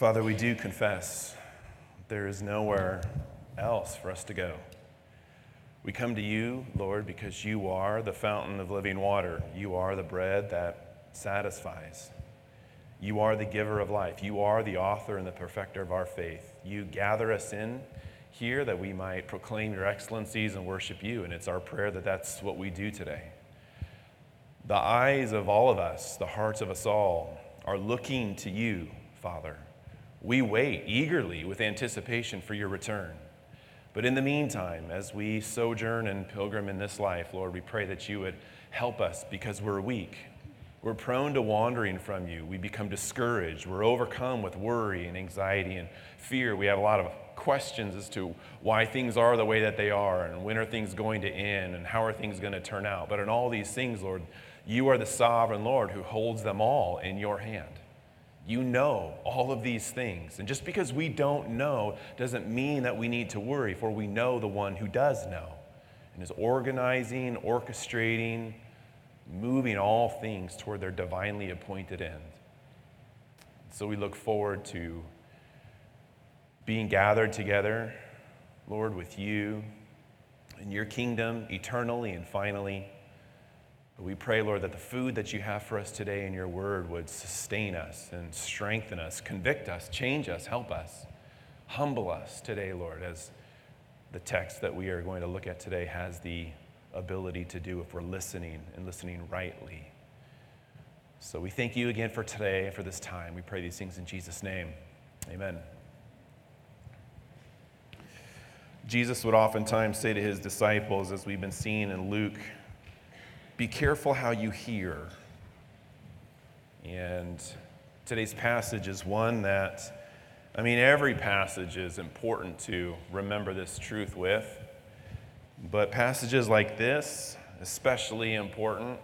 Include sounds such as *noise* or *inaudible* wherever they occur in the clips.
Father, we do confess there is nowhere else for us to go. We come to you, Lord, because you are the fountain of living water. You are the bread that satisfies. You are the giver of life. You are the author and the perfecter of our faith. You gather us in here that we might proclaim your excellencies and worship you. And it's our prayer that that's what we do today. The eyes of all of us, the hearts of us all, are looking to you, Father. We wait eagerly with anticipation for your return. But in the meantime, as we sojourn and pilgrim in this life, Lord, we pray that you would help us because we're weak. We're prone to wandering from you. We become discouraged. We're overcome with worry and anxiety and fear. We have a lot of questions as to why things are the way that they are and when are things going to end and how are things going to turn out. But in all these things, Lord, you are the sovereign Lord who holds them all in your hand. You know all of these things. And just because we don't know doesn't mean that we need to worry, for we know the one who does know and is organizing, orchestrating, moving all things toward their divinely appointed end. So we look forward to being gathered together, Lord, with you in your kingdom eternally and finally. We pray, Lord, that the food that you have for us today in your word would sustain us and strengthen us, convict us, change us, help us, humble us today, Lord, as the text that we are going to look at today has the ability to do if we're listening and listening rightly. So we thank you again for today, for this time. We pray these things in Jesus' name. Amen. Jesus would oftentimes say to his disciples, as we've been seeing in Luke be careful how you hear. And today's passage is one that, I mean, every passage is important to remember this truth with. But passages like this, especially important.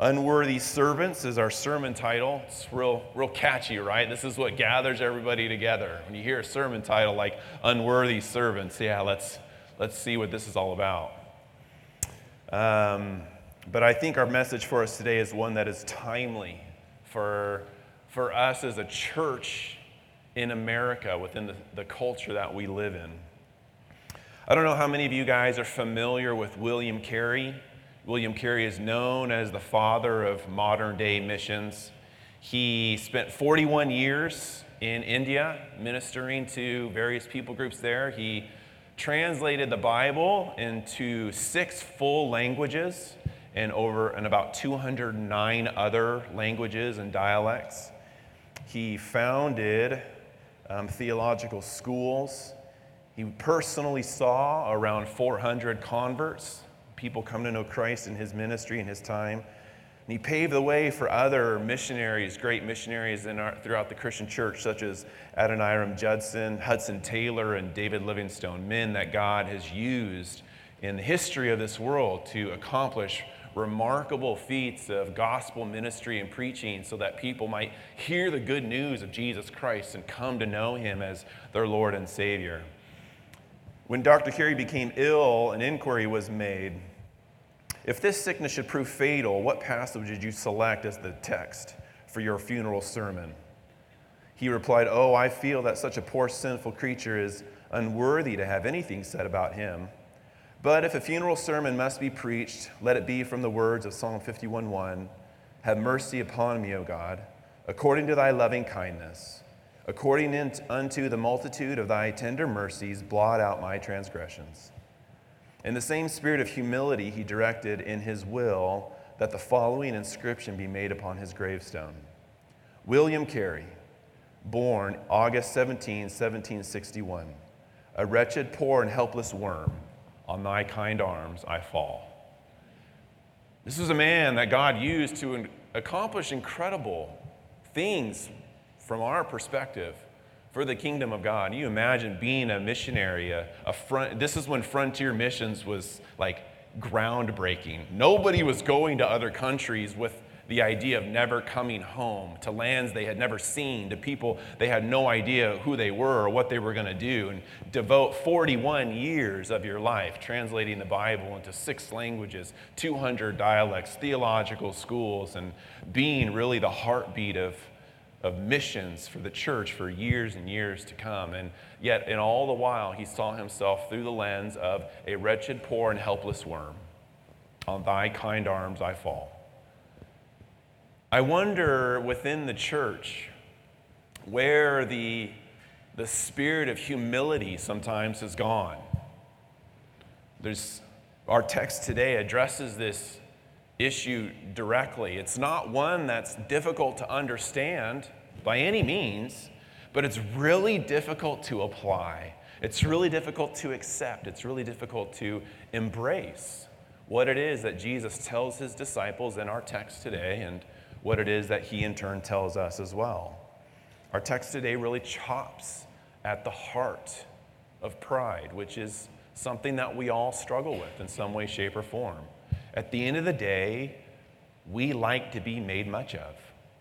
Unworthy Servants is our sermon title. It's real, real catchy, right? This is what gathers everybody together. When you hear a sermon title like Unworthy Servants, yeah, let's, let's see what this is all about. Um, but I think our message for us today is one that is timely for, for us as a church in America within the, the culture that we live in. I don't know how many of you guys are familiar with William Carey. William Carey is known as the father of modern day missions. He spent 41 years in India ministering to various people groups there. He translated the Bible into six full languages and over and about 209 other languages and dialects. He founded um, theological schools. He personally saw around 400 converts, people come to know Christ in his ministry and his time. And he paved the way for other missionaries, great missionaries our, throughout the Christian church, such as Adoniram Judson, Hudson Taylor, and David Livingstone, men that God has used in the history of this world to accomplish remarkable feats of gospel ministry and preaching so that people might hear the good news of Jesus Christ and come to know him as their Lord and Savior. When Dr. Carey became ill, an inquiry was made. If this sickness should prove fatal, what passage did you select as the text for your funeral sermon? He replied, Oh, I feel that such a poor sinful creature is unworthy to have anything said about him. But if a funeral sermon must be preached, let it be from the words of Psalm 51:1. Have mercy upon me, O God, according to thy loving kindness. According unto the multitude of thy tender mercies, blot out my transgressions. In the same spirit of humility, he directed in his will that the following inscription be made upon his gravestone William Carey, born August 17, 1761, a wretched, poor, and helpless worm on thy kind arms I fall. This is a man that God used to accomplish incredible things from our perspective for the kingdom of God. You imagine being a missionary, a, a front, this is when frontier missions was like groundbreaking. Nobody was going to other countries with the idea of never coming home to lands they had never seen, to people they had no idea who they were or what they were going to do, and devote 41 years of your life translating the Bible into six languages, 200 dialects, theological schools, and being really the heartbeat of, of missions for the church for years and years to come. And yet, in all the while, he saw himself through the lens of a wretched, poor, and helpless worm. On thy kind arms I fall. I wonder within the church where the, the spirit of humility sometimes has gone. There's, our text today addresses this issue directly. It's not one that's difficult to understand by any means, but it's really difficult to apply. It's really difficult to accept. It's really difficult to embrace what it is that Jesus tells his disciples in our text today and what it is that he in turn tells us as well. Our text today really chops at the heart of pride, which is something that we all struggle with in some way, shape, or form. At the end of the day, we like to be made much of.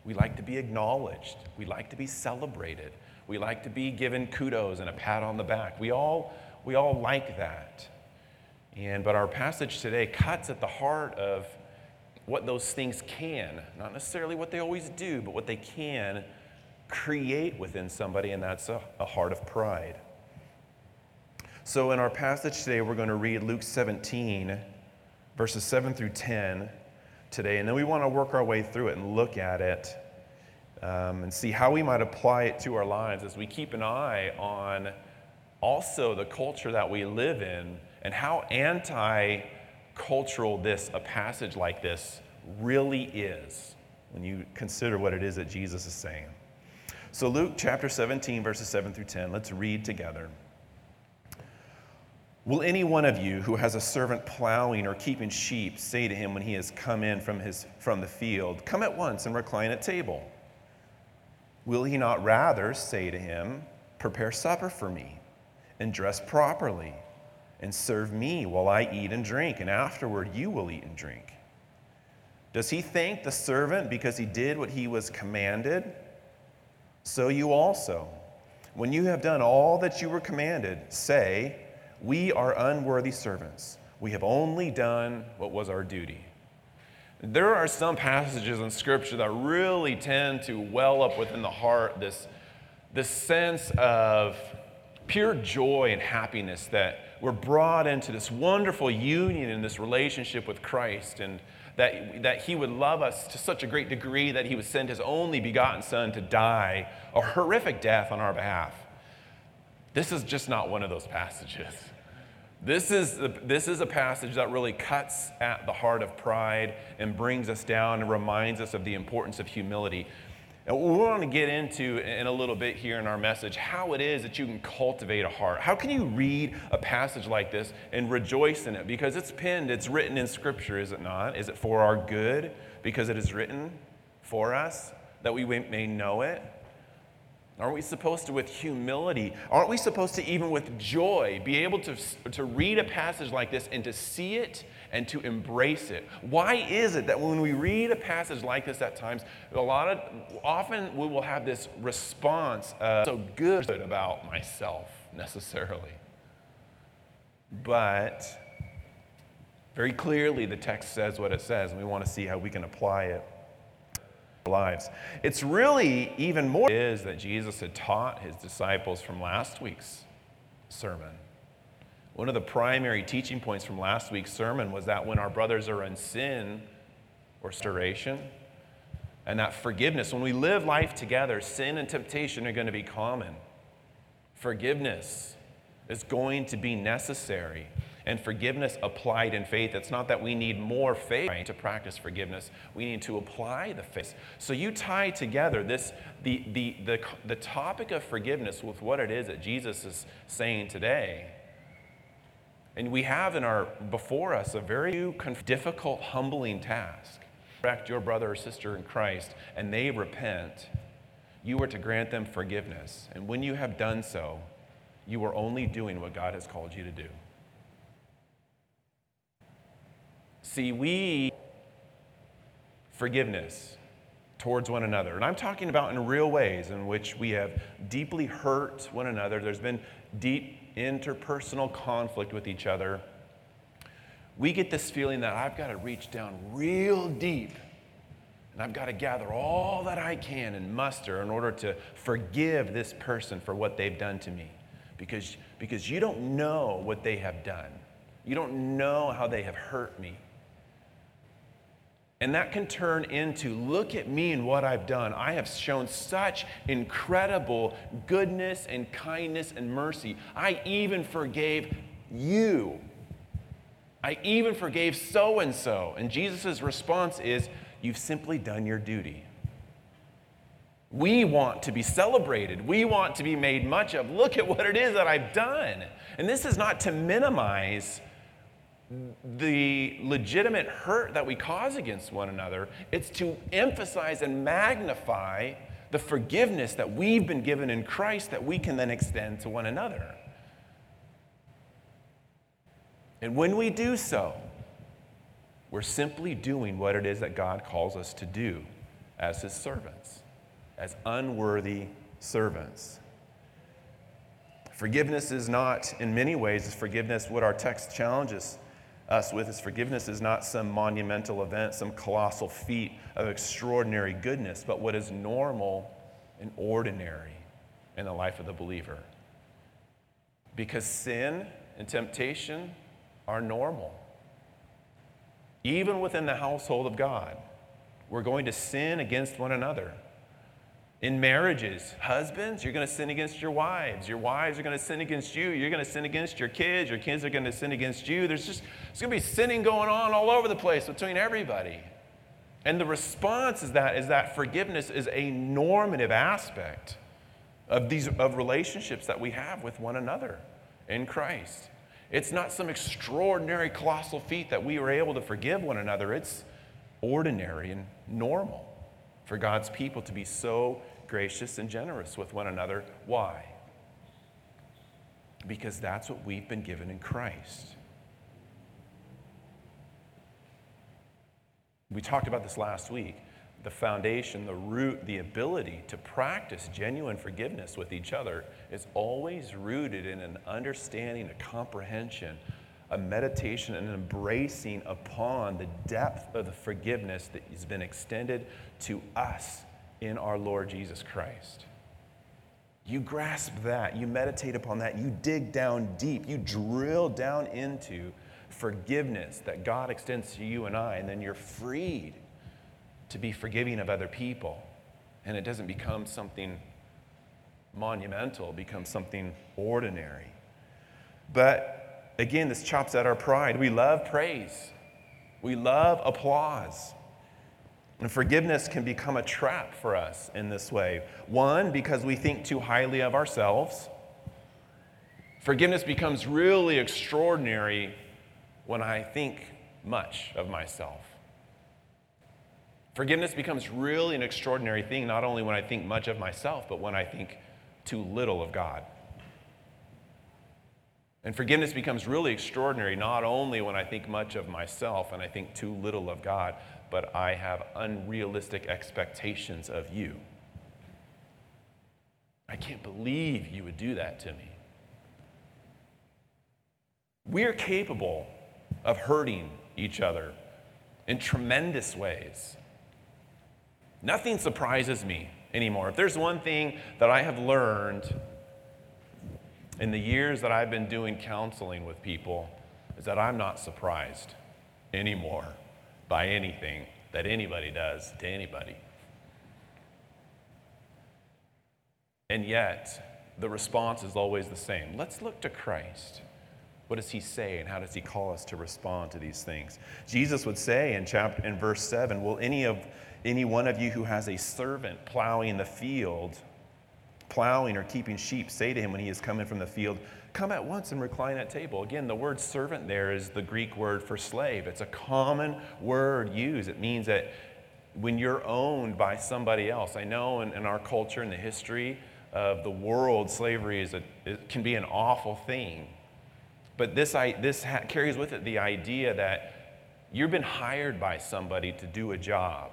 We like to be acknowledged. We like to be celebrated. We like to be given kudos and a pat on the back. We all, we all like that. And, but our passage today cuts at the heart of what those things can, not necessarily what they always do, but what they can create within somebody, and that's a, a heart of pride. So, in our passage today, we're going to read Luke 17, verses 7 through 10 today, and then we want to work our way through it and look at it um, and see how we might apply it to our lives as we keep an eye on also the culture that we live in and how anti cultural this, a passage like this, really is when you consider what it is that Jesus is saying. So, Luke chapter 17, verses 7 through 10, let's read together. Will any one of you who has a servant plowing or keeping sheep say to him when he has come in from, his, from the field, Come at once and recline at table? Will he not rather say to him, Prepare supper for me, and dress properly, and serve me while I eat and drink, and afterward you will eat and drink? Does he thank the servant because he did what he was commanded? So you also, when you have done all that you were commanded, say, We are unworthy servants. We have only done what was our duty. There are some passages in Scripture that really tend to well up within the heart this, this sense of pure joy and happiness that we're brought into this wonderful union in this relationship with Christ and that, that He would love us to such a great degree that He would send His only begotten Son to die a horrific death on our behalf. This is just not one of those passages. This is, this is a passage that really cuts at the heart of pride and brings us down and reminds us of the importance of humility. And we want to get into in a little bit here in our message how it is that you can cultivate a heart. How can you read a passage like this and rejoice in it? Because it's pinned, it's written in Scripture, is it not? Is it for our good because it is written for us that we may know it? Aren't we supposed to, with humility, aren't we supposed to, even with joy, be able to, to read a passage like this and to see it and to embrace it? Why is it that when we read a passage like this at times, a lot of, often we will have this response of, so good about myself necessarily. But very clearly, the text says what it says, and we want to see how we can apply it lives. It's really even more is that Jesus had taught his disciples from last week's sermon. One of the primary teaching points from last week's sermon was that when our brothers are in sin or restoration, and that forgiveness, when we live life together, sin and temptation are going to be common. Forgiveness is going to be necessary and forgiveness applied in faith. It's not that we need more faith to practice forgiveness. We need to apply the faith. So you tie together this the, the, the, the topic of forgiveness with what it is that Jesus is saying today. And we have in our before us a very difficult, humbling task. Correct your brother or sister in Christ, and they repent. You are to grant them forgiveness. And when you have done so, you are only doing what God has called you to do. See, we forgiveness towards one another. And I'm talking about in real ways in which we have deeply hurt one another. There's been deep interpersonal conflict with each other. We get this feeling that I've got to reach down real deep And I've got to gather all that I can and muster in order to forgive this person for what they've done to me. Because, because you don't know what they have done, you don't know how they have hurt me. And that can turn into look at me and what I've done. I have shown such incredible goodness and kindness and mercy. I even forgave you. I even forgave so and so. And Jesus' response is, You've simply done your duty. We want to be celebrated. We want to be made much of. Look at what it is that I've done. And this is not to minimize the legitimate hurt that we cause against one another, it's to emphasize and magnify the forgiveness that we've been given in Christ that we can then extend to one another. And when we do so, we're simply doing what it is that God calls us to do as His servants, as unworthy servants. Forgiveness is not, in many ways, is forgiveness what our text challenges us with is forgiveness is not some monumental event, some colossal feat of extraordinary goodness, but what is normal and ordinary in the life of the believer. Because sin and temptation are normal. Even within the household of God, we're going to sin against one another. In marriages, husbands, you're going to sin against your wives. Your wives are going to sin against you. You're going to sin against your kids. Your kids are going to sin against you. There's just, there's going to be sinning going on all over the place between everybody. And the response is that, is that forgiveness is a normative aspect of these of relationships that we have with one another in Christ. It's not some extraordinary colossal feat that we are able to forgive one another. It's ordinary and normal for God's people to be so gracious and generous with one another. Why? Because that's what we've been given in Christ. We talked about this last week. The foundation, the root, the ability to practice genuine forgiveness with each other is always rooted in an understanding, a comprehension a meditation and an embracing upon the depth of the forgiveness that has been extended to us in our Lord Jesus Christ. You grasp that, you meditate upon that, you dig down deep, you drill down into forgiveness that God extends to you and I, and then you're freed to be forgiving of other people. And it doesn't become something monumental, it becomes something ordinary. But again, this chops at our pride. We love praise, we love applause. And forgiveness can become a trap for us in this way. One, because we think too highly of ourselves. Forgiveness becomes really extraordinary when I think much of myself. Forgiveness becomes really an extraordinary thing, not only when I think much of myself, but when I think too little of God. And forgiveness becomes really extraordinary not only when I think much of myself and I think too little of God, but I have unrealistic expectations of you. I can't believe you would do that to me. We're capable of hurting each other in tremendous ways. Nothing surprises me anymore. If there's one thing that I have learned in the years that I've been doing counseling with people is that I'm not surprised anymore by anything that anybody does to anybody. And yet, the response is always the same. Let's look to Christ. What does he say and how does he call us to respond to these things? Jesus would say in chapter in verse 7, will any of any one of you who has a servant plowing the field plowing or keeping sheep say to him when he is coming from the field, Come at once and recline at table. Again, the word servant there is the Greek word for slave. It's a common word used. It means that when you're owned by somebody else, I know in, in our culture and the history of the world, slavery is a, can be an awful thing. But this, I, this ha- carries with it the idea that you've been hired by somebody to do a job.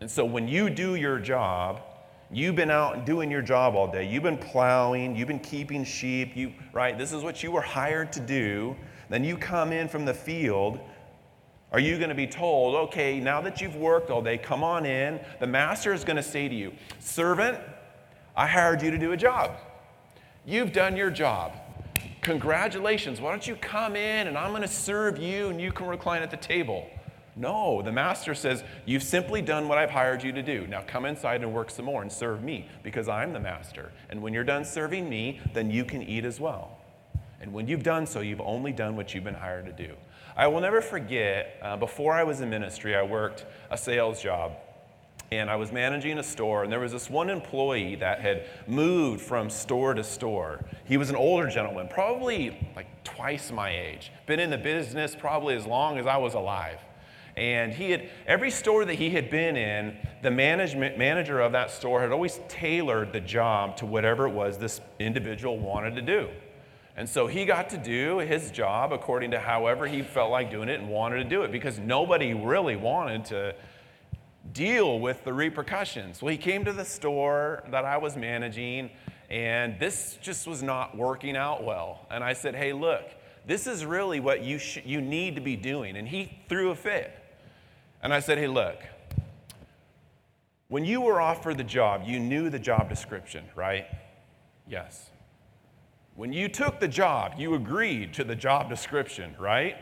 And so when you do your job, You've been out doing your job all day. You've been plowing, you've been keeping sheep, you right? This is what you were hired to do. Then you come in from the field. Are you going to be told, okay, now that you've worked all day, come on in? The master is going to say to you, Servant, I hired you to do a job. You've done your job. Congratulations. Why don't you come in and I'm going to serve you and you can recline at the table? No, the master says, You've simply done what I've hired you to do. Now come inside and work some more and serve me because I'm the master. And when you're done serving me, then you can eat as well. And when you've done so, you've only done what you've been hired to do. I will never forget, uh, before I was in ministry, I worked a sales job. And I was managing a store, and there was this one employee that had moved from store to store. He was an older gentleman, probably like twice my age, been in the business probably as long as I was alive. And he had every store that he had been in, the management manager of that store had always tailored the job to whatever it was this individual wanted to do. And so he got to do his job according to however he felt like doing it and wanted to do it because nobody really wanted to deal with the repercussions. Well, he came to the store that I was managing and this just was not working out well. And I said, "Hey, look, this is really what you sh- you need to be doing." And he threw a fit. And I said, hey, look, when you were offered the job, you knew the job description, right? Yes. When you took the job, you agreed to the job description, right?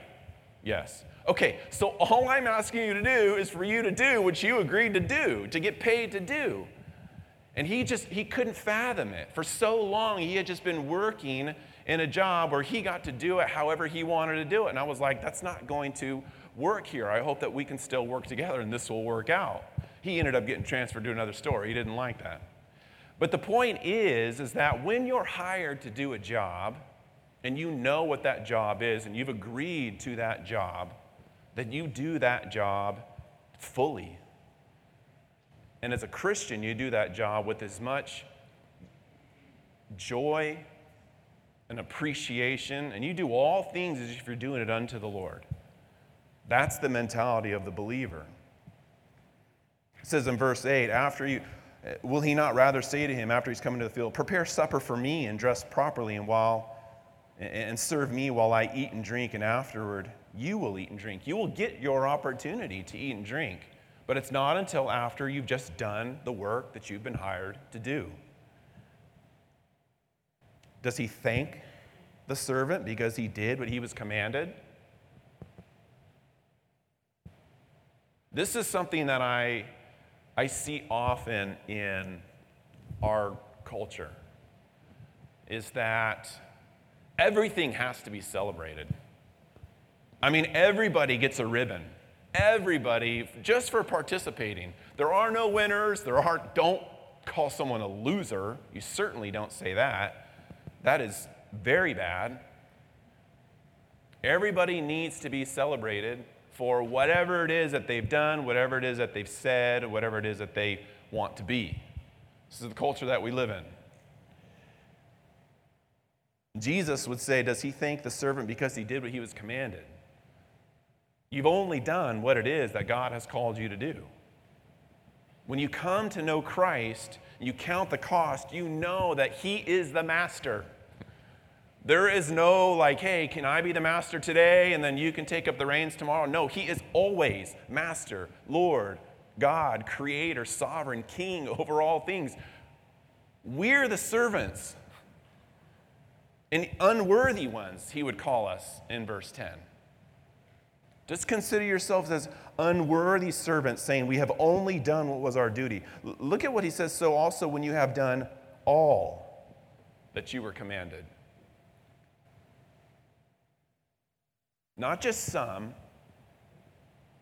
Yes. Okay, so all I'm asking you to do is for you to do what you agreed to do, to get paid to do. And he just, he couldn't fathom it. For so long, he had just been working in a job where he got to do it however he wanted to do it. And I was like, that's not going to work here. I hope that we can still work together and this will work out. He ended up getting transferred to another store. He didn't like that. But the point is is that when you're hired to do a job and you know what that job is and you've agreed to that job, then you do that job fully. And as a Christian, you do that job with as much joy and appreciation, and you do all things as if you're doing it unto the Lord. That's the mentality of the believer. It says in verse 8, after you, eh, will he not rather say to him after he's come into the field, prepare supper for me and dress properly and while and serve me while I eat and drink, and afterward you will eat and drink. You will get your opportunity to eat and drink, but it's not until after you've just done the work that you've been hired to do. Does he thank the servant because he did what he was commanded? This is something that I, I see often in our culture is that everything has to be celebrated. I mean, everybody gets a ribbon. Everybody, just for participating. There are no winners. There are, don't call someone a loser. You certainly don't say that. That is very bad. Everybody needs to be celebrated for whatever it is that they've done, whatever it is that they've said, whatever it is that they want to be. This is the culture that we live in. Jesus would say, Does he thank the servant because he did what he was commanded? You've only done what it is that God has called you to do. When you come to know Christ, you count the cost, you know that he is the master. There is no like, hey, can I be the master today and then you can take up the reins tomorrow? No, he is always master, Lord, God, creator, sovereign, king over all things. We're the servants and unworthy ones, he would call us in verse 10. Just consider yourselves as unworthy servants, saying, We have only done what was our duty. Look at what he says. So also, when you have done all that you were commanded. Not just some,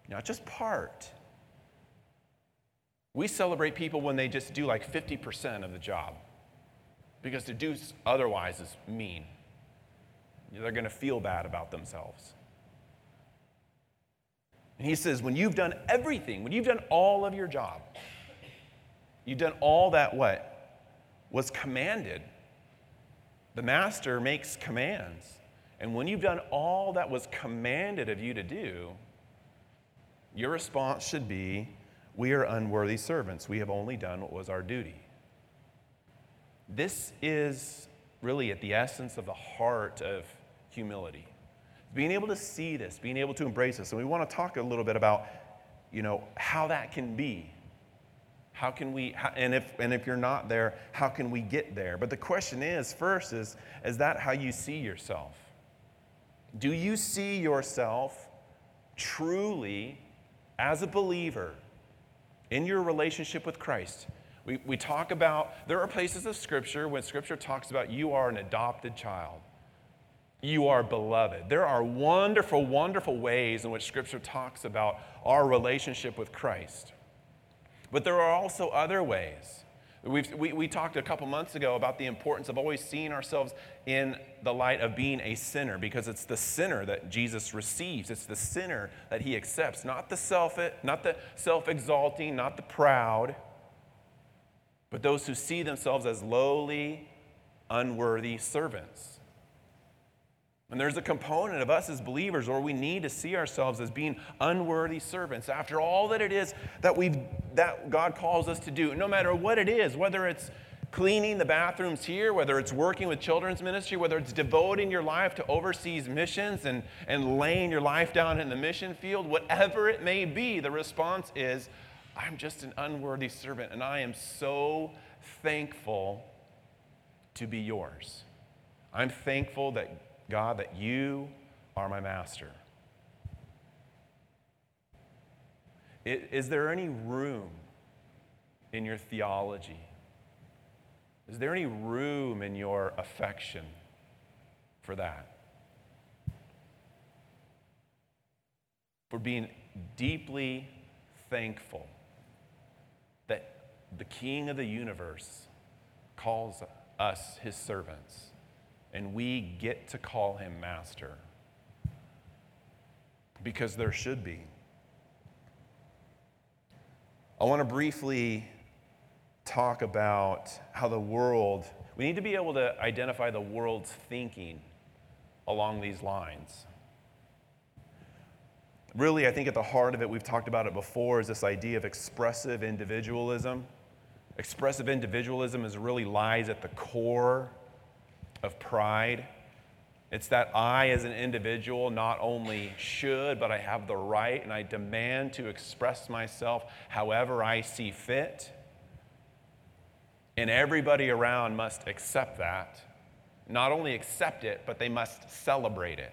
not just part. We celebrate people when they just do like 50% of the job because to do otherwise is mean. They're going to feel bad about themselves. And he says, when you've done everything, when you've done all of your job, you've done all that what was commanded. The master makes commands. And when you've done all that was commanded of you to do, your response should be, We are unworthy servants. We have only done what was our duty. This is really at the essence of the heart of humility. Being able to see this, being able to embrace this. And we want to talk a little bit about, you know, how that can be. How can we, and if, and if you're not there, how can we get there? But the question is first, is, is that how you see yourself? Do you see yourself truly as a believer in your relationship with Christ? We, we talk about, there are places of Scripture when Scripture talks about you are an adopted child. You are beloved. There are wonderful, wonderful ways in which Scripture talks about our relationship with Christ. But there are also other ways. We've, we, we talked a couple months ago about the importance of always seeing ourselves in the light of being a sinner because it's the sinner that Jesus receives. It's the sinner that he accepts, not the self, not the self-exalting, not the proud, but those who see themselves as lowly, unworthy servants. And there's a component of us as believers where we need to see ourselves as being unworthy servants. After all that it is that we've that God calls us to do, no matter what it is, whether it's cleaning the bathrooms here, whether it's working with children's ministry, whether it's devoting your life to overseas missions and, and laying your life down in the mission field, whatever it may be, the response is, I'm just an unworthy servant, and I am so thankful to be yours. I'm thankful that God, that you are my master. Is there any room in your theology? Is there any room in your affection for that? For being deeply thankful that the King of the universe calls us his servants and we get to call him master. Because there should be. I want to briefly talk about how the world, we need to be able to identify the world's thinking along these lines. Really, I think at the heart of it, we've talked about it before, is this idea of expressive individualism. Expressive individualism is really lies at the core of pride. It's that I, as an individual, not only should, but I have the right and I demand to express myself however I see fit. And everybody around must accept that. Not only accept it, but they must celebrate it.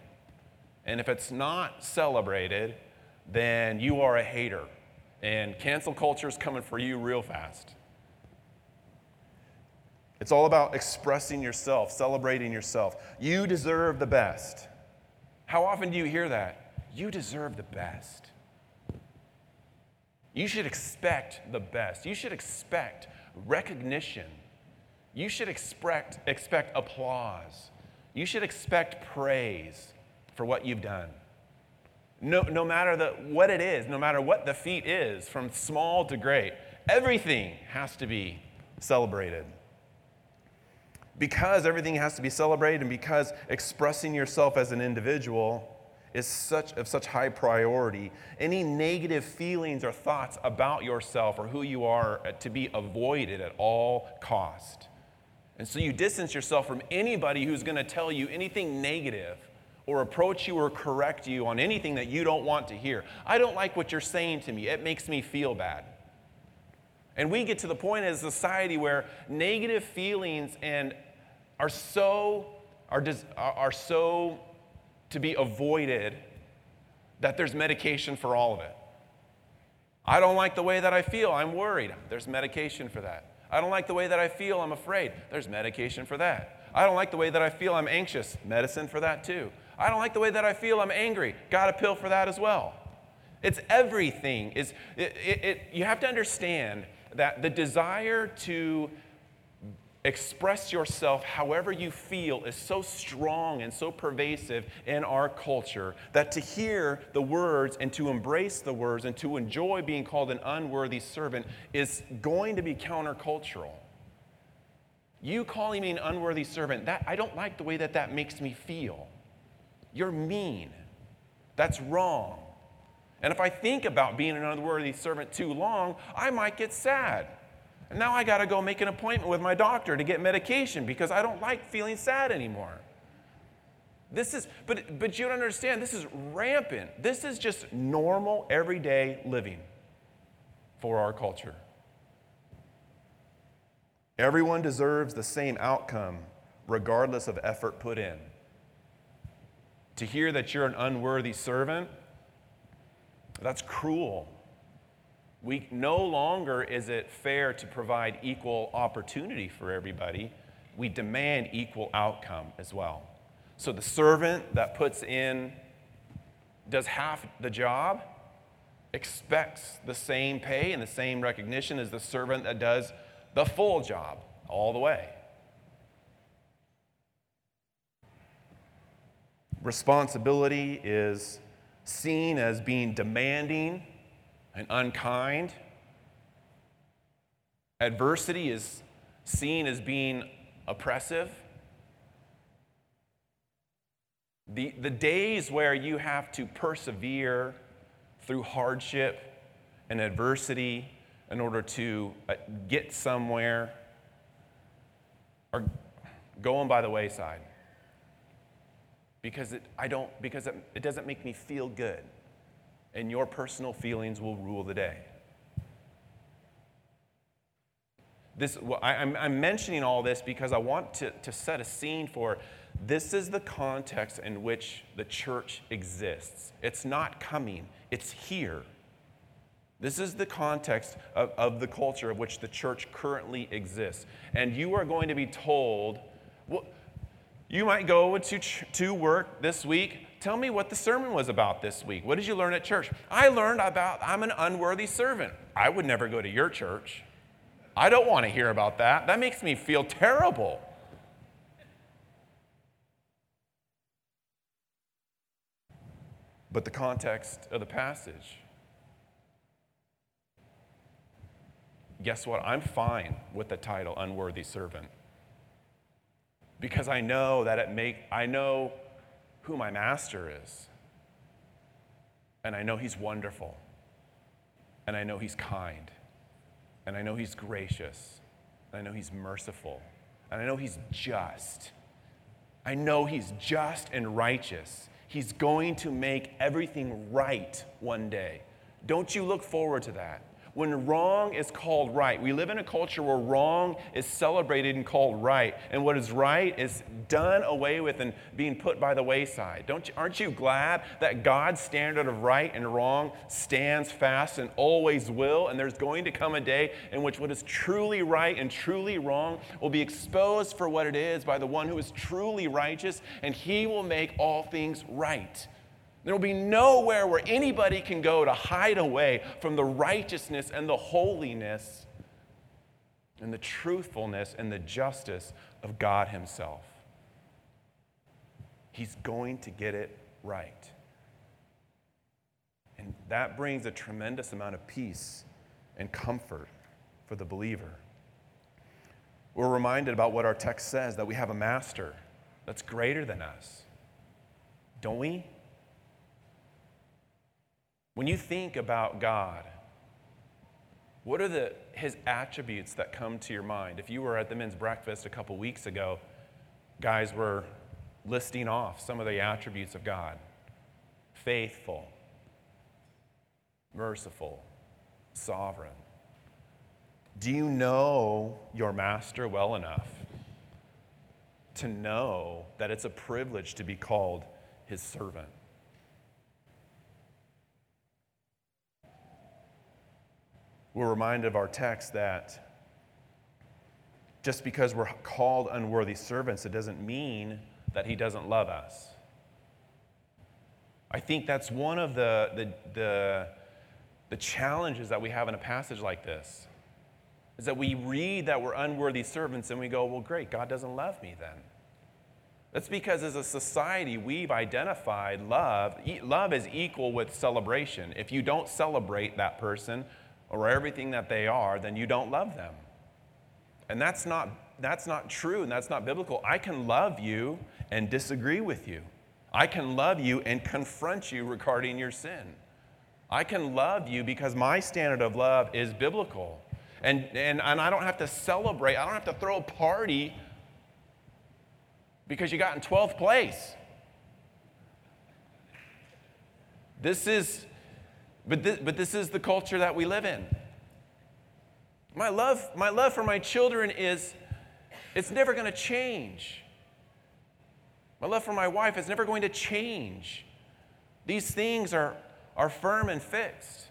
And if it's not celebrated, then you are a hater. And cancel culture is coming for you real fast. It's all about expressing yourself, celebrating yourself. You deserve the best. How often do you hear that? You deserve the best. You should expect the best. You should expect recognition. You should expect, expect applause. You should expect praise for what you've done. No, no matter the, what it is, no matter what the feat is, from small to great, everything has to be celebrated because everything has to be celebrated and because expressing yourself as an individual is such of such high priority any negative feelings or thoughts about yourself or who you are uh, to be avoided at all cost. And so you distance yourself from anybody who's going to tell you anything negative or approach you or correct you on anything that you don't want to hear. I don't like what you're saying to me. It makes me feel bad. And we get to the point as a society where negative feelings and are so, are, are so to be avoided that there's medication for all of it. I don't like the way that I feel. I'm worried. There's medication for that. I don't like the way that I feel. I'm afraid. There's medication for that. I don't like the way that I feel. I'm anxious. Medicine for that too. I don't like the way that I feel. I'm angry. Got a pill for that as well. It's everything. It's, it, it, it, you have to understand that the desire to express yourself however you feel is so strong and so pervasive in our culture that to hear the words and to embrace the words and to enjoy being called an unworthy servant is going to be countercultural. You calling me an unworthy servant, that I don't like the way that that makes me feel. You're mean. That's wrong. And if I think about being an unworthy servant too long, I might get sad. And now I got to go make an appointment with my doctor to get medication because I don't like feeling sad anymore. This is, but, but you don't understand, this is rampant. This is just normal, everyday living for our culture. Everyone deserves the same outcome, regardless of effort put in. To hear that you're an unworthy servant, that's cruel. We, no longer is it fair to provide equal opportunity for everybody. We demand equal outcome as well. So the servant that puts in, does half the job, expects the same pay and the same recognition as the servant that does the full job all the way. Responsibility is seen as being demanding and unkind. Adversity is seen as being oppressive. The, the days where you have to persevere through hardship and adversity in order to uh, get somewhere are going by the wayside because it, I don't, because it, it doesn't make me feel good. And your personal feelings will rule the day. This, I'm mentioning all this because I want to, to set a scene for this is the context in which the church exists. It's not coming, it's here. This is the context of, of the culture of which the church currently exists. And you are going to be told, well, you might go to, to work this week. Tell me what the sermon was about this week. What did you learn at church? I learned about I'm an unworthy servant. I would never go to your church. I don't want to hear about that. That makes me feel terrible. but the context of the passage. Guess what? I'm fine with the title unworthy servant. Because I know that it make I know who my master is. And I know he's wonderful. And I know he's kind. And I know he's gracious. And I know he's merciful. And I know he's just. I know he's just and righteous. He's going to make everything right one day. Don't you look forward to that? When wrong is called right. We live in a culture where wrong is celebrated and called right, and what is right is done away with and being put by the wayside. Don't you, aren't you glad that God's standard of right and wrong stands fast and always will? And there's going to come a day in which what is truly right and truly wrong will be exposed for what it is by the one who is truly righteous, and he will make all things right. There will be nowhere where anybody can go to hide away from the righteousness and the holiness and the truthfulness and the justice of God Himself. He's going to get it right. And that brings a tremendous amount of peace and comfort for the believer. We're reminded about what our text says that we have a master that's greater than us. Don't we? When you think about God, what are the, his attributes that come to your mind? If you were at the men's breakfast a couple weeks ago, guys were listing off some of the attributes of God faithful, merciful, sovereign. Do you know your master well enough to know that it's a privilege to be called his servant? We're reminded of our text that just because we're called unworthy servants, it doesn't mean that he doesn't love us. I think that's one of the, the, the, the challenges that we have in a passage like this is that we read that we're unworthy servants and we go, well, great, God doesn't love me then. That's because as a society, we've identified love. Love is equal with celebration. If you don't celebrate that person, or everything that they are, then you don't love them. And that's not, that's not true and that's not biblical. I can love you and disagree with you. I can love you and confront you regarding your sin. I can love you because my standard of love is biblical. And, and, and I don't have to celebrate, I don't have to throw a party because you got in 12th place. This is, but this, but this is the culture that we live in. My love, my love for my children is, it's never going to change. My love for my wife is never going to change. These things are, are firm and fixed.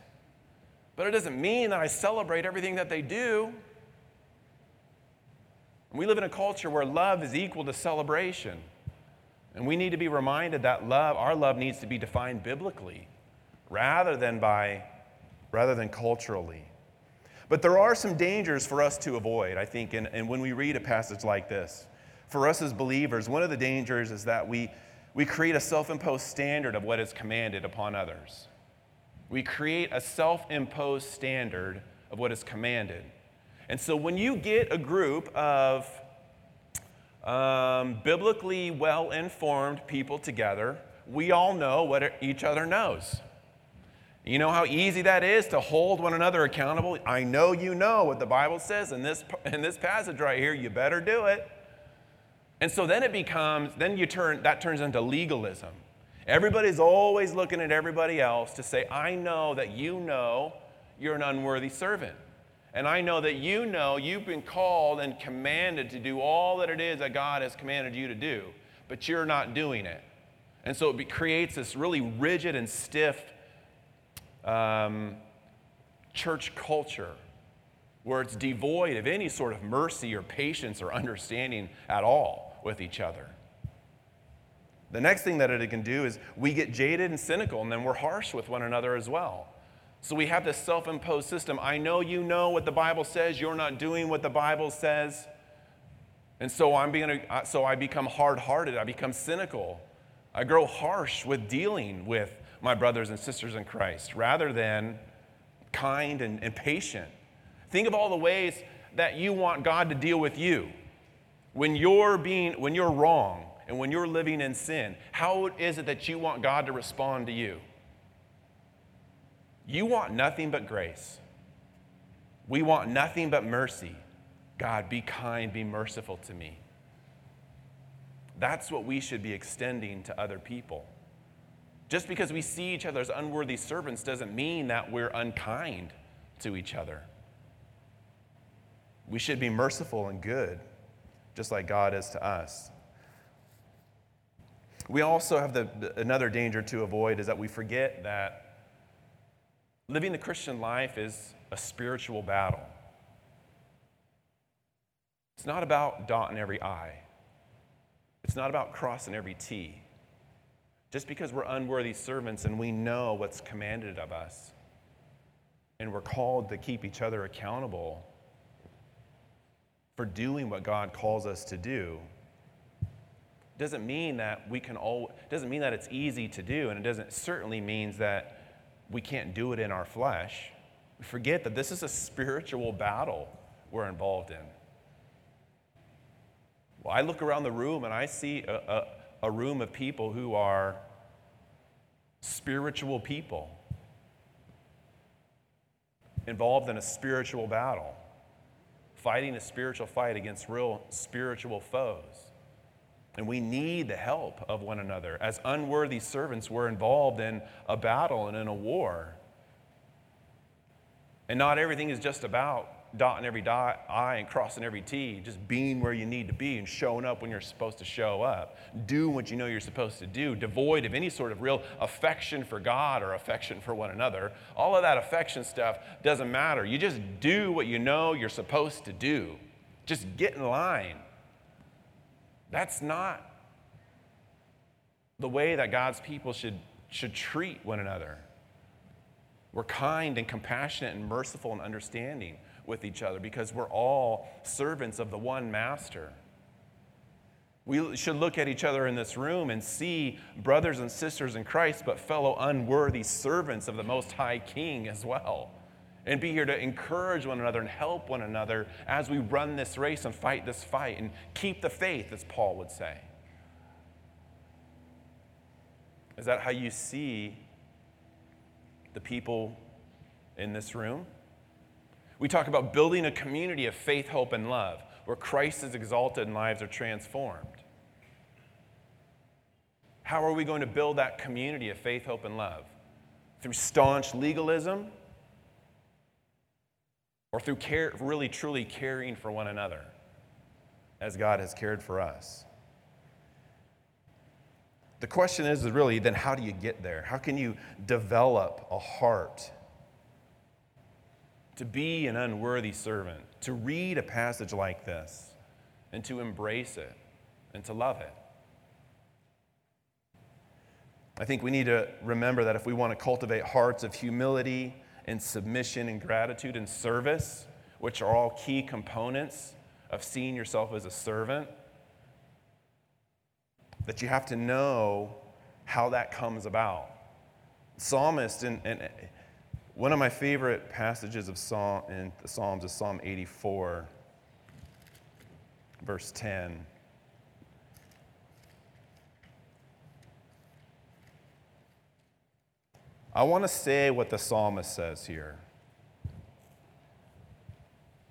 But it doesn't mean that I celebrate everything that they do. We live in a culture where love is equal to celebration. And we need to be reminded that love, our love needs to be defined biblically rather than by rather than culturally. But there are some dangers for us to avoid, I think, and, and when we read a passage like this. For us as believers, one of the dangers is that we, we create a self imposed standard of what is commanded upon others. We create a self imposed standard of what is commanded. And so when you get a group of um, biblically well informed people together, we all know what each other knows. You know how easy that is to hold one another accountable? I know you know what the Bible says in this, *laughs* in this passage right here. You better do it. And so then it becomes, then you turn, that turns into legalism. Everybody's always looking at everybody else to say, I know that you know you're an unworthy servant. And I know that you know you've been called and commanded to do all that it is that God has commanded you to do, but you're not doing it. And so it creates this really rigid and stiff um, church culture where it's devoid of any sort of mercy or patience or understanding at all with each other. The next thing that it can do is we get jaded and cynical, and then we're harsh with one another as well. So we have this self imposed system. I know you know what the Bible says, you're not doing what the Bible says. And so, I'm being so I become hard hearted, I become cynical. I grow harsh with dealing with my brothers and sisters in Christ rather than kind and, and patient. Think of all the ways that you want God to deal with you. When you're, being, when you're wrong and when you're living in sin, how is it that you want God to respond to you? You want nothing but grace. We want nothing but mercy. God, be kind, be merciful to me. That's what we should be extending to other people. Just because we see each other as unworthy servants doesn't mean that we're unkind to each other. We should be merciful and good, just like God is to us. We also have the, another danger to avoid is that we forget that Living the Christian life is a spiritual battle. It's not about dotting every I. It's not about crossing every T. Just because we're unworthy servants and we know what's commanded of us, and we're called to keep each other accountable for doing what God calls us to do, doesn't mean that we can all doesn't mean that it's easy to do, and it doesn't certainly means that we can't do it in our flesh. We forget that this is a spiritual battle we're involved in. Well, I look around the room and I see a, a, a room of people who are spiritual people involved in a spiritual battle, fighting a spiritual fight against real spiritual foes. And we need the help of one another. As unworthy servants, we're involved in a battle and in a war. And not everything is just about dotting every dot, I and crossing every T, just being where you need to be and showing up when you're supposed to show up. Do what you know you're supposed to do, devoid of any sort of real affection for God or affection for one another. All of that affection stuff doesn't matter. You just do what you know you're supposed to do. Just get in line. That's not the way that God's people should, should treat one another. We're kind and compassionate and merciful and understanding with each other because we're all servants of the one master. We should look at each other in this room and see brothers and sisters in Christ, but fellow unworthy servants of the Most High King as well and be here to encourage one another and help one another as we run this race and fight this fight and keep the faith, as Paul would say. Is that how you see the people in this room? We talk about building a community of faith, hope, and love where Christ is exalted and lives are transformed. How are we going to build that community of faith, hope, and love? through staunch legalism, or through care, really truly caring for one another as God has cared for us. The question is, is really then how do you get there? How can you develop a heart to be an unworthy servant, to read a passage like this and to embrace it and to love it? I think we need to remember that if we want to cultivate hearts of humility and submission and gratitude and service, which are all key components of seeing yourself as a servant, that you have to know how that comes about. Psalmist, and, and one of my favorite passages of Psalm in the Psalms is Psalm 84, verse 10. I want to say what the psalmist says here.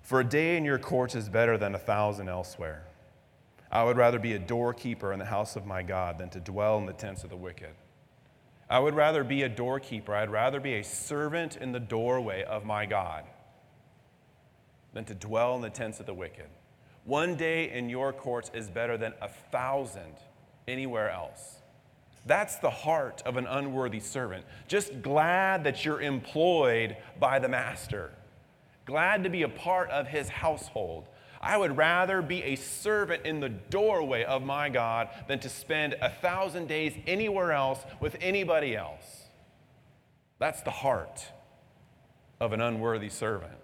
For a day in your courts is better than a thousand elsewhere. I would rather be a doorkeeper in the house of my God than to dwell in the tents of the wicked. I would rather be a doorkeeper. I'd rather be a servant in the doorway of my God than to dwell in the tents of the wicked. One day in your courts is better than a thousand anywhere else. That's the heart of an unworthy servant. Just glad that you're employed by the master, glad to be a part of his household. I would rather be a servant in the doorway of my God than to spend a thousand days anywhere else with anybody else. That's the heart of an unworthy servant.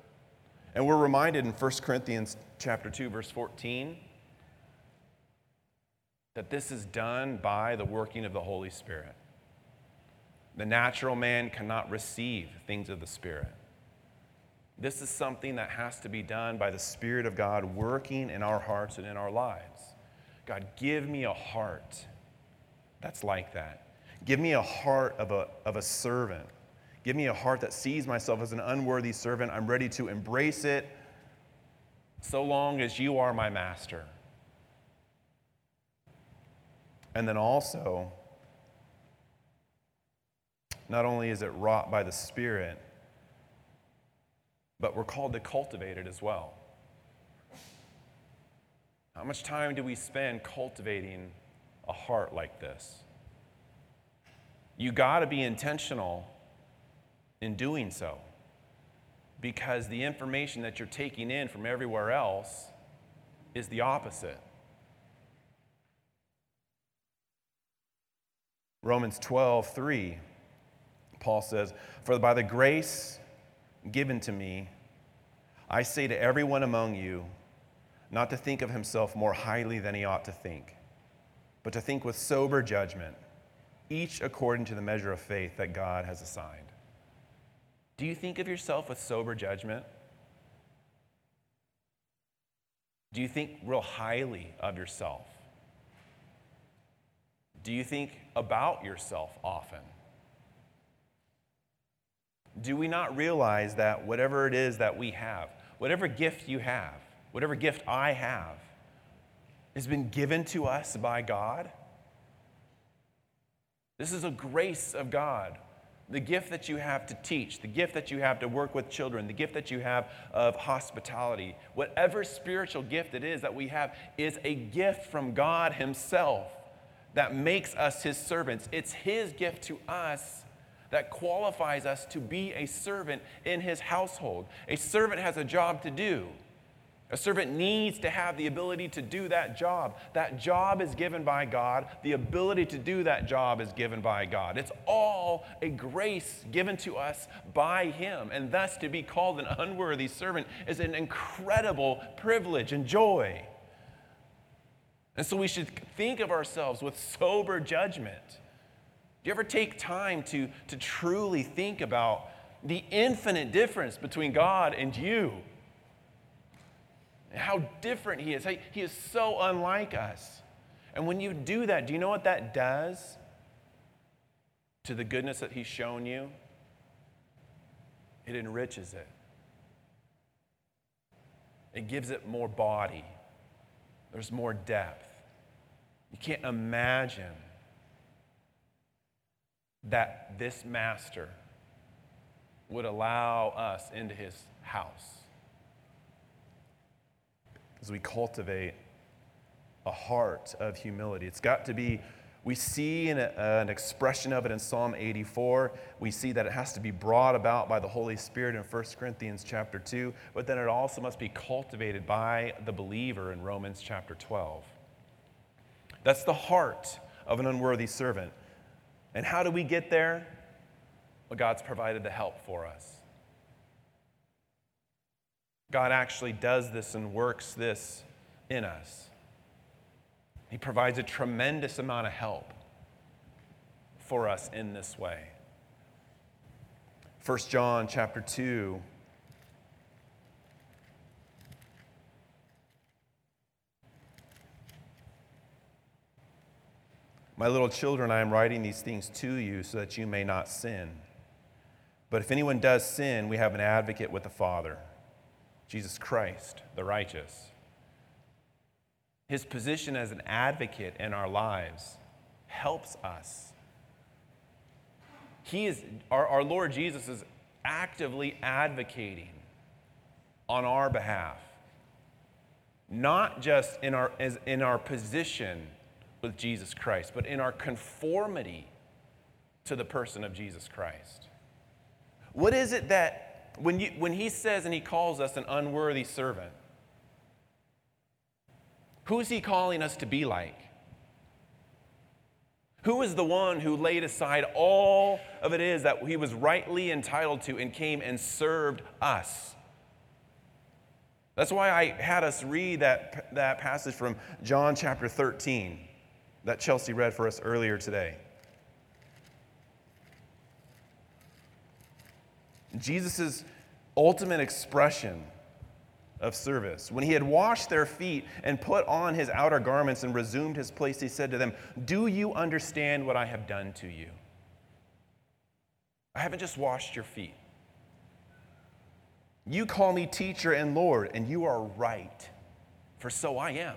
And we're reminded in 1 Corinthians chapter 2 verse 14 that this is done by the working of the Holy Spirit. The natural man cannot receive things of the Spirit. This is something that has to be done by the Spirit of God working in our hearts and in our lives. God, give me a heart that's like that. Give me a heart of a, of a servant. Give me a heart that sees myself as an unworthy servant. I'm ready to embrace it so long as you are my master. And then also, not only is it wrought by the Spirit, but we're called to cultivate it as well. How much time do we spend cultivating a heart like this? You got to be intentional in doing so because the information that you're taking in from everywhere else is the opposite. Romans 12, 3, Paul says, For by the grace given to me, I say to everyone among you, not to think of himself more highly than he ought to think, but to think with sober judgment, each according to the measure of faith that God has assigned. Do you think of yourself with sober judgment? Do you think real highly of yourself? Do you think about yourself often? Do we not realize that whatever it is that we have, whatever gift you have, whatever gift I have, has been given to us by God? This is a grace of God. The gift that you have to teach, the gift that you have to work with children, the gift that you have of hospitality, whatever spiritual gift it is that we have, is a gift from God Himself that makes us his servants. It's his gift to us that qualifies us to be a servant in his household. A servant has a job to do. A servant needs to have the ability to do that job. That job is given by God. The ability to do that job is given by God. It's all a grace given to us by Him. And thus, to be called an unworthy servant is an incredible privilege and joy. And so we should think of ourselves with sober judgment. Do you ever take time to, to truly think about the infinite difference between God and you? How different He is. He is so unlike us. And when you do that, do you know what that does to the goodness that He's shown you? It enriches it, it gives it more body there's more depth. You can't imagine that this master would allow us into his house. As we cultivate a heart of humility, it's got to be we see an, uh, an, expression of it in Psalm 84. We see that it has to be brought about by the Holy Spirit in 1 Corinthians chapter 2, but then it also must be cultivated by the believer in Romans chapter 12. That's the heart of an unworthy servant. And how do we get there? Well, God's provided the help for us. God actually does this and works this in us. He provides a tremendous amount of help for us in this way. 1 John chapter 2 My little children, I am writing these things to you so that you may not sin. But if anyone does sin, we have an advocate with the Father, Jesus Christ, the righteous his position as an advocate in our lives helps us. He is, our, our Lord Jesus is actively advocating on our behalf, not just in our, as in our position with Jesus Christ, but in our conformity to the person of Jesus Christ. What is it that, when, you, when he says and he calls us an unworthy servant, Who's he calling us to be like? Who is the one who laid aside all of it is that he was rightly entitled to and came and served us? That's why I had us read that, that passage from John chapter 13 that Chelsea read for us earlier today. Jesus' ultimate expression of service. When he had washed their feet and put on his outer garments and resumed his place, he said to them, Do you understand what I have done to you? I haven't just washed your feet. You call me teacher and Lord, and you are right, for so I am.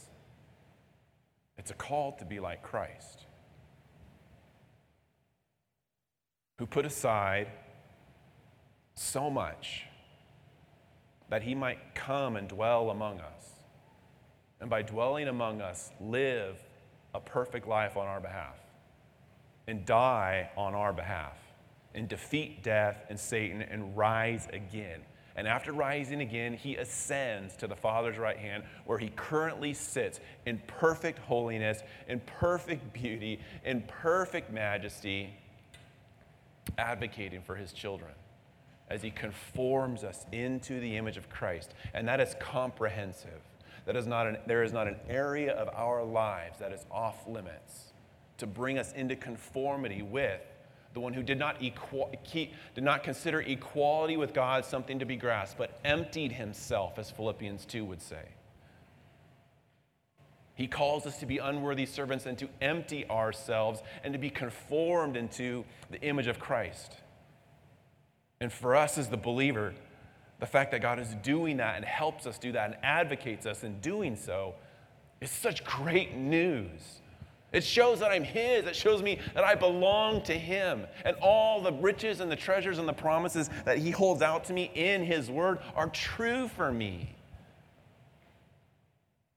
it's a call to be like Christ, who put aside so much that he might come and dwell among us. And by dwelling among us, live a perfect life on our behalf and die on our behalf and defeat death and Satan and rise again. And after rising again, he ascends to the Father's right hand, where he currently sits in perfect holiness, in perfect beauty, in perfect majesty, advocating for his children as He conforms us into the image of Christ. And that is comprehensive. That is not an, there is not an area of our lives that is off limits to bring us into conformity with the one who did not, did not consider equality with God something to be grasped, but emptied himself, as Philippians 2 would say. He calls us to be unworthy servants and to empty ourselves and to be conformed into the image of Christ. And for us as the believer, the fact that God is doing that and helps us do that and advocates us in doing so is such great news. It shows that I'm His. It shows me that I belong to Him. And all the riches and the treasures and the promises that He holds out to me in His Word are true for me.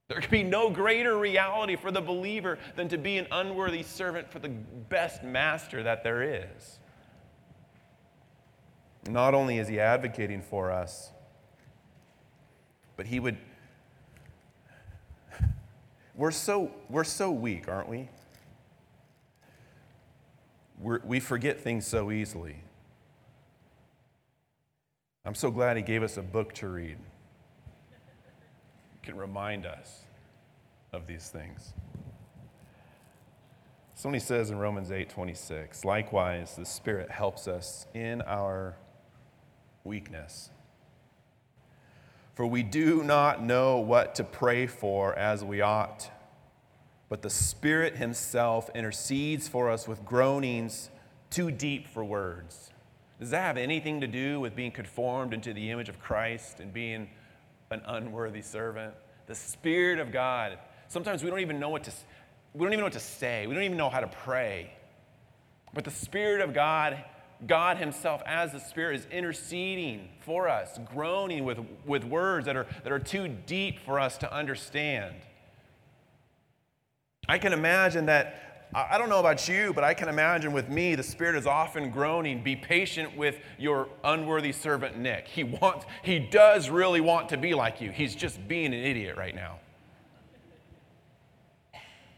There can be no greater reality for the believer than to be an unworthy servant for the best master that there is. Not only is he advocating for us, but he would. We're so, we're so weak, aren't we? We're, we forget things so easily. I'm so glad he gave us a book to read. He can remind us of these things. Somebody says in Romans 8 26, likewise, the Spirit helps us in our weakness. For we do not know what to pray for as we ought, but the Spirit Himself intercedes for us with groanings too deep for words. Does that have anything to do with being conformed into the image of Christ and being an unworthy servant? The Spirit of God. Sometimes we don't even know what to we don't even know what to say. We don't even know how to pray. But the Spirit of God, God Himself, as the Spirit, is interceding for us, groaning with, with words that are, that are too deep for us to understand. I can imagine that, I don't know about you, but I can imagine with me, the Spirit is often groaning, be patient with your unworthy servant Nick. He wants, he does really want to be like you. He's just being an idiot right now.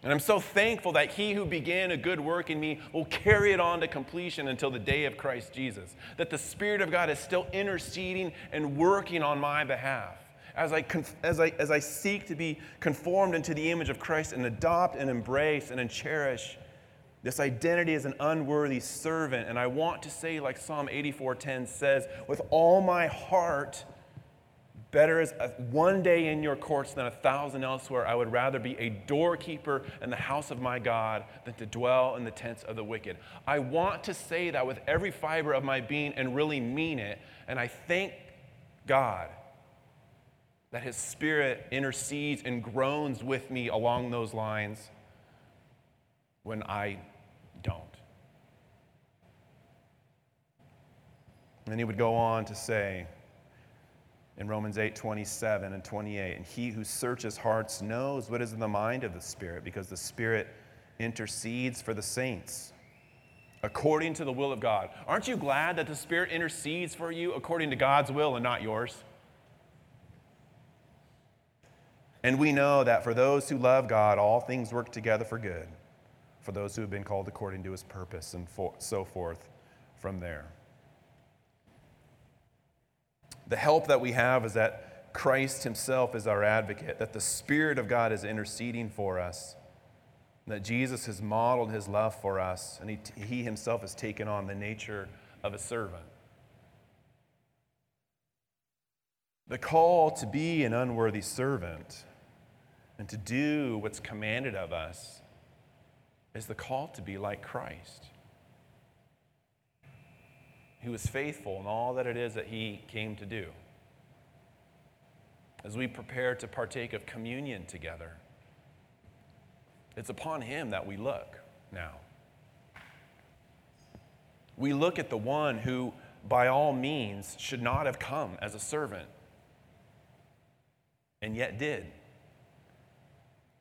And I'm so thankful that he who began a good work in me will carry it on to completion until the day of Christ Jesus. That the Spirit of God is still interceding and working on my behalf. As I, as, I, as I seek to be conformed into the image of Christ and adopt and embrace and cherish this identity as an unworthy servant. And I want to say, like Psalm 84:10 says, with all my heart, Better is a, one day in your courts than a thousand elsewhere. I would rather be a doorkeeper in the house of my God than to dwell in the tents of the wicked. I want to say that with every fiber of my being and really mean it. And I thank God that His Spirit intercedes and groans with me along those lines when I don't. And he would go on to say, in Romans 8 27 and 28. And he who searches hearts knows what is in the mind of the Spirit, because the Spirit intercedes for the saints according to the will of God. Aren't you glad that the Spirit intercedes for you according to God's will and not yours? And we know that for those who love God, all things work together for good, for those who have been called according to his purpose, and for, so forth from there. The help that we have is that Christ Himself is our advocate, that the Spirit of God is interceding for us, that Jesus has modeled His love for us, and He, he Himself has taken on the nature of a servant. The call to be an unworthy servant and to do what's commanded of us is the call to be like Christ. He was faithful in all that it is that he came to do. As we prepare to partake of communion together, it's upon him that we look now. We look at the one who, by all means, should not have come as a servant, and yet did.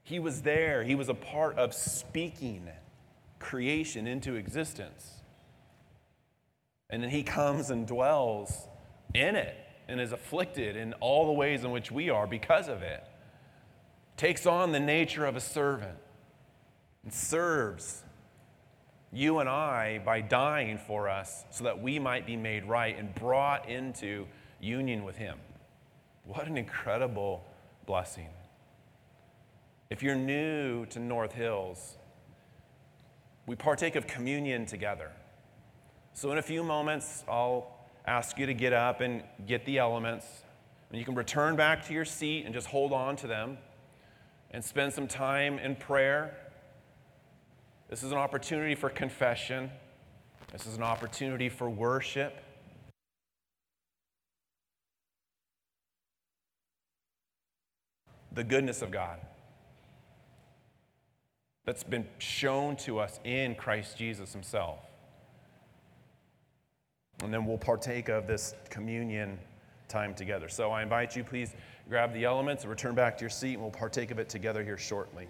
He was there, he was a part of speaking creation into existence. And then he comes and dwells in it and is afflicted in all the ways in which we are because of it. Takes on the nature of a servant and serves you and I by dying for us so that we might be made right and brought into union with him. What an incredible blessing. If you're new to North Hills, we partake of communion together. So, in a few moments, I'll ask you to get up and get the elements. And you can return back to your seat and just hold on to them and spend some time in prayer. This is an opportunity for confession, this is an opportunity for worship. The goodness of God that's been shown to us in Christ Jesus Himself. And then we'll partake of this communion time together. So I invite you, please grab the elements and return back to your seat, and we'll partake of it together here shortly.